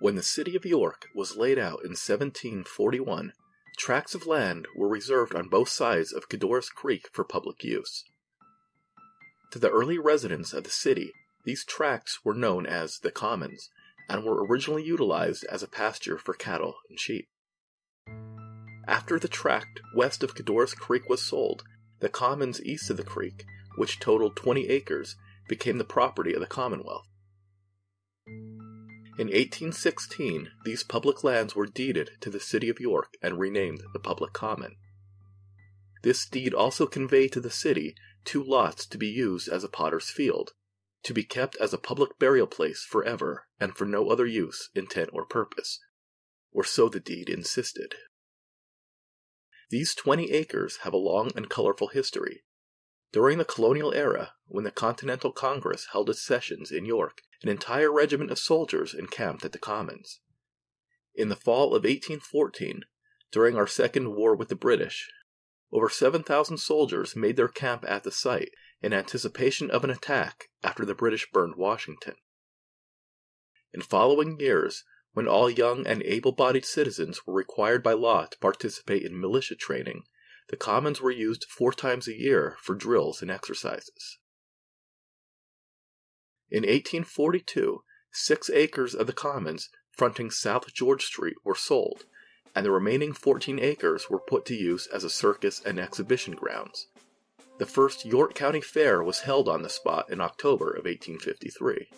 When the city of York was laid out in 1741, tracts of land were reserved on both sides of Codorus Creek for public use. To the early residents of the city, these tracts were known as the Commons and were originally utilized as a pasture for cattle and sheep. After the tract west of Codorus Creek was sold, the commons east of the creek, which totaled 20 acres, became the property of the Commonwealth. In 1816, these public lands were deeded to the city of York and renamed the Public Common. This deed also conveyed to the city two lots to be used as a potter's field, to be kept as a public burial place forever and for no other use, intent, or purpose, or so the deed insisted. These 20 acres have a long and colorful history. During the colonial era, when the Continental Congress held its sessions in York, an entire regiment of soldiers encamped at the Commons. In the fall of 1814, during our second war with the British, over 7,000 soldiers made their camp at the site in anticipation of an attack after the British burned Washington. In following years, when all young and able bodied citizens were required by law to participate in militia training, the commons were used four times a year for drills and exercises. In 1842, six acres of the commons fronting South George Street were sold, and the remaining 14 acres were put to use as a circus and exhibition grounds. The first York County Fair was held on the spot in October of 1853.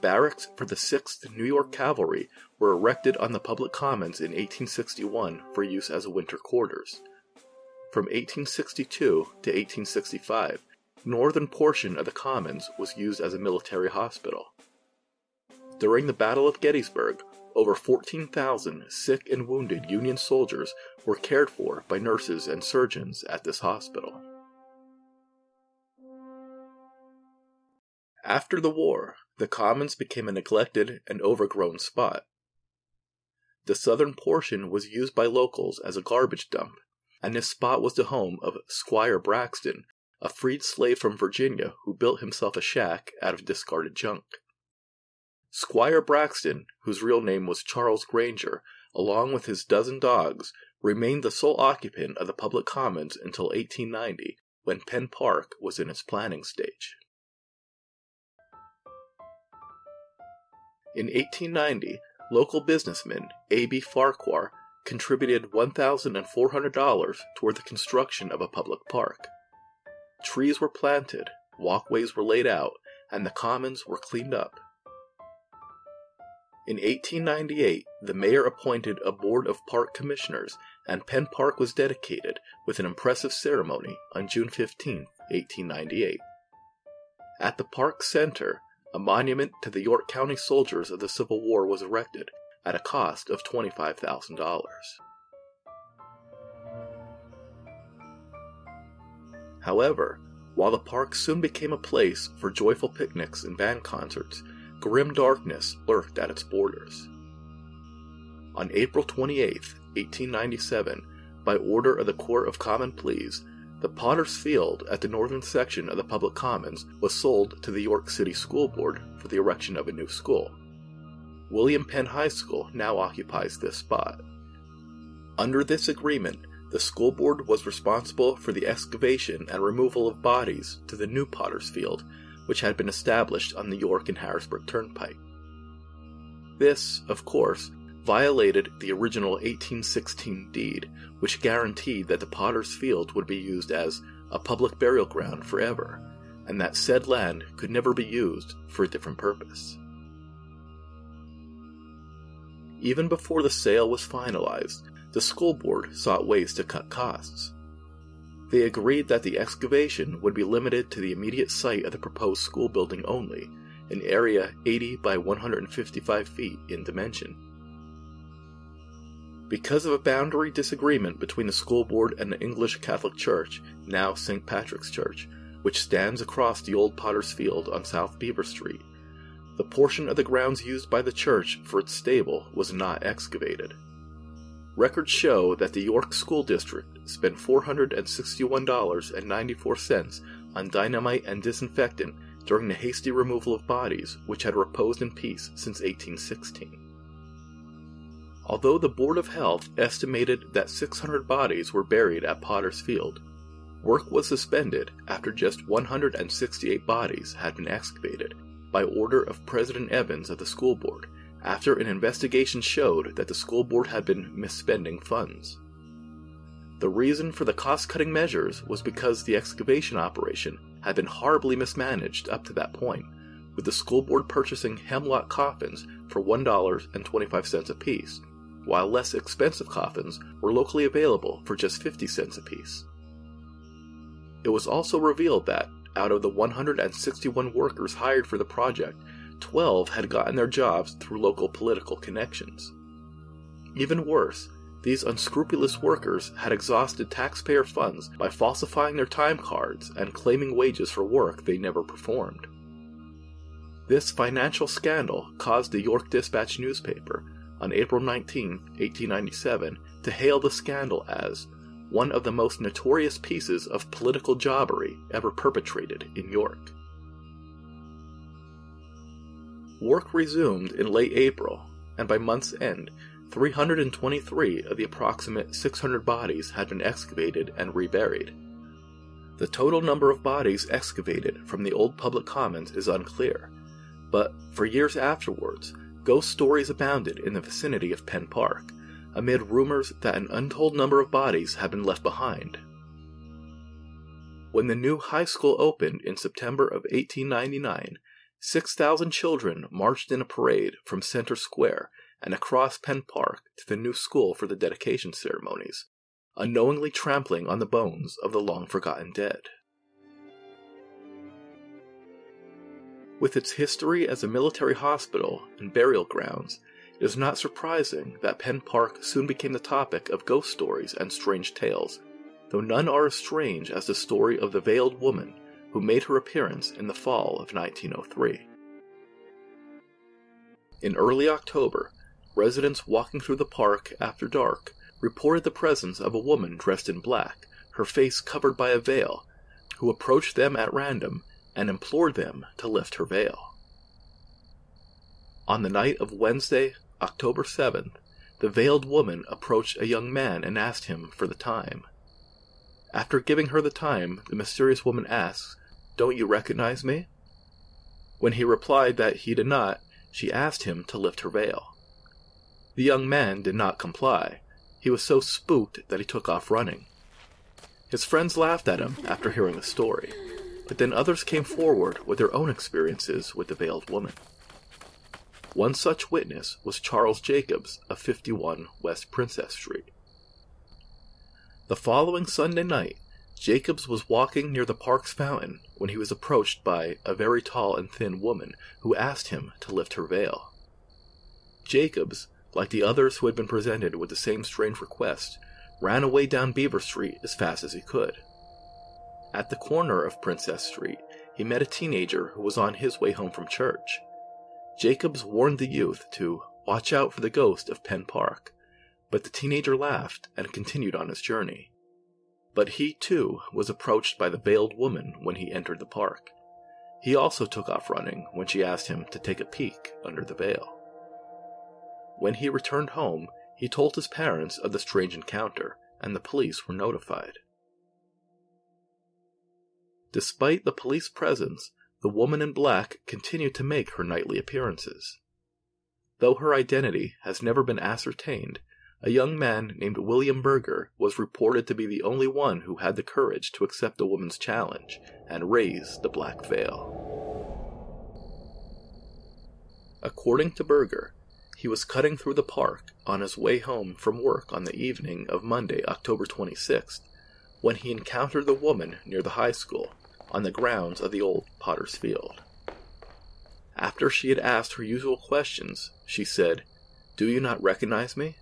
Barracks for the 6th New York Cavalry were erected on the public commons in 1861 for use as winter quarters. From 1862 to 1865, northern portion of the commons was used as a military hospital. During the Battle of Gettysburg, over 14,000 sick and wounded Union soldiers were cared for by nurses and surgeons at this hospital. After the war, the Commons became a neglected and overgrown spot. The southern portion was used by locals as a garbage dump, and this spot was the home of Squire Braxton, a freed slave from Virginia who built himself a shack out of discarded junk. Squire Braxton, whose real name was Charles Granger, along with his dozen dogs, remained the sole occupant of the public commons until 1890, when Penn Park was in its planning stage. In 1890, local businessman A.B. Farquhar contributed $1,400 toward the construction of a public park. Trees were planted, walkways were laid out, and the commons were cleaned up. In 1898, the mayor appointed a board of park commissioners, and Penn Park was dedicated with an impressive ceremony on June 15, 1898. At the park center, a monument to the York County soldiers of the Civil War was erected at a cost of $25,000. However, while the park soon became a place for joyful picnics and band concerts, grim darkness lurked at its borders. On April 28, 1897, by order of the Court of Common Pleas, the Potter's Field at the northern section of the public commons was sold to the York City School Board for the erection of a new school. William Penn High School now occupies this spot. Under this agreement, the school board was responsible for the excavation and removal of bodies to the new Potter's Field, which had been established on the York and Harrisburg Turnpike. This, of course, violated the original 1816 deed, which guaranteed that the Potter's Field would be used as a public burial ground forever, and that said land could never be used for a different purpose. Even before the sale was finalized, the school board sought ways to cut costs. They agreed that the excavation would be limited to the immediate site of the proposed school building only, an area 80 by 155 feet in dimension. Because of a boundary disagreement between the school board and the English Catholic Church, now St. Patrick's Church, which stands across the old Potter's Field on South Beaver Street, the portion of the grounds used by the church for its stable was not excavated. Records show that the York School District spent $461.94 on dynamite and disinfectant during the hasty removal of bodies which had reposed in peace since 1816. Although the Board of Health estimated that 600 bodies were buried at Potter's Field, work was suspended after just 168 bodies had been excavated by order of President Evans of the school board after an investigation showed that the school board had been misspending funds. The reason for the cost cutting measures was because the excavation operation had been horribly mismanaged up to that point, with the school board purchasing hemlock coffins for $1.25 apiece, while less expensive coffins were locally available for just 50 cents apiece. It was also revealed that, out of the 161 workers hired for the project, 12 had gotten their jobs through local political connections. Even worse, these unscrupulous workers had exhausted taxpayer funds by falsifying their time cards and claiming wages for work they never performed. This financial scandal caused the York Dispatch newspaper, on April 19, 1897, to hail the scandal as one of the most notorious pieces of political jobbery ever perpetrated in York. Work resumed in late April, and by month's end, 323 of the approximate 600 bodies had been excavated and reburied. The total number of bodies excavated from the old public commons is unclear, but for years afterwards, ghost stories abounded in the vicinity of Penn Park, amid rumors that an untold number of bodies had been left behind. When the new high school opened in September of 1899, 6,000 children marched in a parade from Center Square and across Penn Park to the new school for the dedication ceremonies, unknowingly trampling on the bones of the long forgotten dead. With its history as a military hospital and burial grounds, it is not surprising that Penn Park soon became the topic of ghost stories and strange tales, though none are as strange as the story of the veiled woman who made her appearance in the fall of 1903. In early October, residents walking through the park after dark reported the presence of a woman dressed in black, her face covered by a veil, who approached them at random and implored them to lift her veil. On the night of Wednesday, October 7th, the veiled woman approached a young man and asked him for the time. After giving her the time, the mysterious woman asked, Don't you recognize me? When he replied that he did not, she asked him to lift her veil. The young man did not comply. He was so spooked that he took off running. His friends laughed at him after hearing the story, but then others came forward with their own experiences with the veiled woman. One such witness was Charles Jacobs of 51 West Princess Street. The following Sunday night, Jacobs was walking near the park's fountain when he was approached by a very tall and thin woman who asked him to lift her veil. Jacobs, like the others who had been presented with the same strange request, ran away down Beaver Street as fast as he could. At the corner of Princess Street, he met a teenager who was on his way home from church. Jacobs warned the youth to watch out for the ghost of Penn Park, but the teenager laughed and continued on his journey. But he, too, was approached by the veiled woman when he entered the park. He also took off running when she asked him to take a peek under the veil. When he returned home, he told his parents of the strange encounter, and the police were notified. Despite the police presence, the woman in black continued to make her nightly appearances. Though her identity has never been ascertained, a young man named William Berger was reported to be the only one who had the courage to accept the woman's challenge and raise the black veil. According to Berger, he was cutting through the park on his way home from work on the evening of Monday, October 26th, when he encountered the woman near the high school on the grounds of the old Potter's Field. After she had asked her usual questions, she said, Do you not recognize me?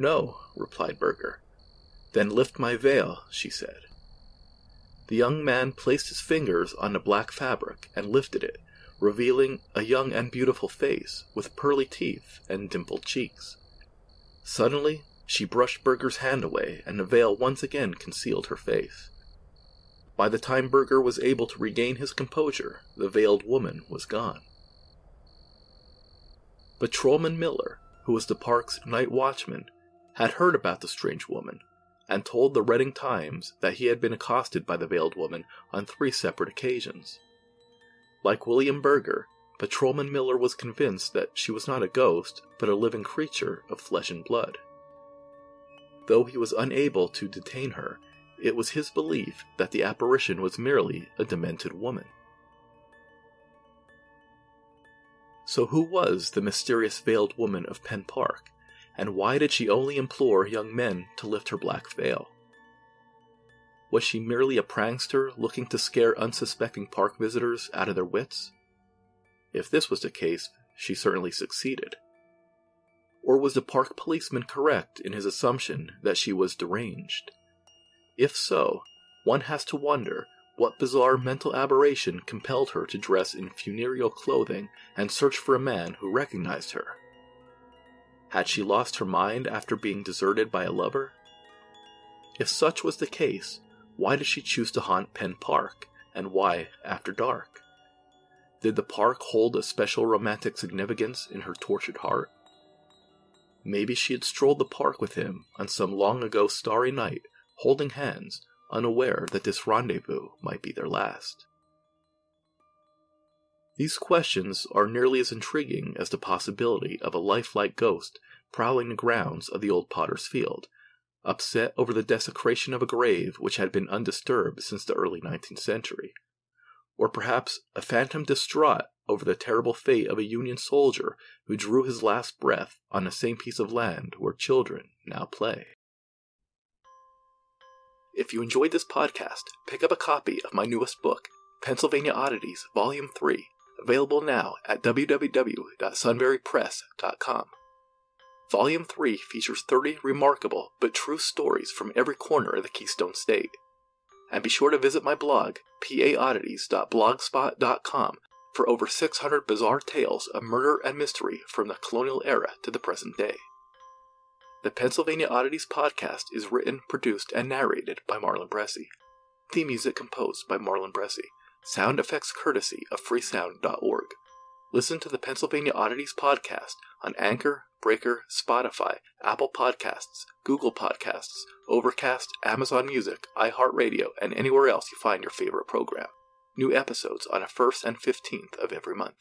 No, replied Berger. Then lift my veil, she said. The young man placed his fingers on the black fabric and lifted it, revealing a young and beautiful face with pearly teeth and dimpled cheeks. Suddenly, she brushed Berger's hand away, and the veil once again concealed her face. By the time Berger was able to regain his composure, the veiled woman was gone. Patrolman Miller, who was the park's night watchman, had heard about the strange woman and told the Reading Times that he had been accosted by the veiled woman on three separate occasions. Like William Berger, Patrolman Miller was convinced that she was not a ghost, but a living creature of flesh and blood. Though he was unable to detain her, it was his belief that the apparition was merely a demented woman. So, who was the mysterious veiled woman of Penn Park, and why did she only implore young men to lift her black veil? Was she merely a prankster looking to scare unsuspecting park visitors out of their wits? If this was the case, she certainly succeeded. Or was the park policeman correct in his assumption that she was deranged? If so, one has to wonder what bizarre mental aberration compelled her to dress in funereal clothing and search for a man who recognized her. Had she lost her mind after being deserted by a lover? If such was the case, why did she choose to haunt Penn Park, and why after dark? Did the park hold a special romantic significance in her tortured heart? Maybe she had strolled the park with him on some long ago starry night, holding hands, unaware that this rendezvous might be their last. These questions are nearly as intriguing as the possibility of a lifelike ghost prowling the grounds of the old potter's field, upset over the desecration of a grave which had been undisturbed since the early 19th century or perhaps a phantom distraught over the terrible fate of a Union soldier who drew his last breath on the same piece of land where children now play. If you enjoyed this podcast, pick up a copy of my newest book, Pennsylvania Oddities, Volume 3, available now at www.sunburypress.com. Volume 3 features 30 remarkable but true stories from every corner of the Keystone State. And be sure to visit my blog, paoddities.blogspot.com, for over 600 bizarre tales of murder and mystery from the colonial era to the present day. The Pennsylvania Oddities podcast is written, produced, and narrated by Marlin Bressi. Theme music composed by Marlin Bressi. Sound effects courtesy of freesound.org. Listen to the Pennsylvania Oddities podcast on Anchor, Breaker, Spotify, Apple Podcasts, Google Podcasts, Overcast, Amazon Music, iHeartRadio, and anywhere else you find your favorite program. New episodes on the 1st and 15th of every month.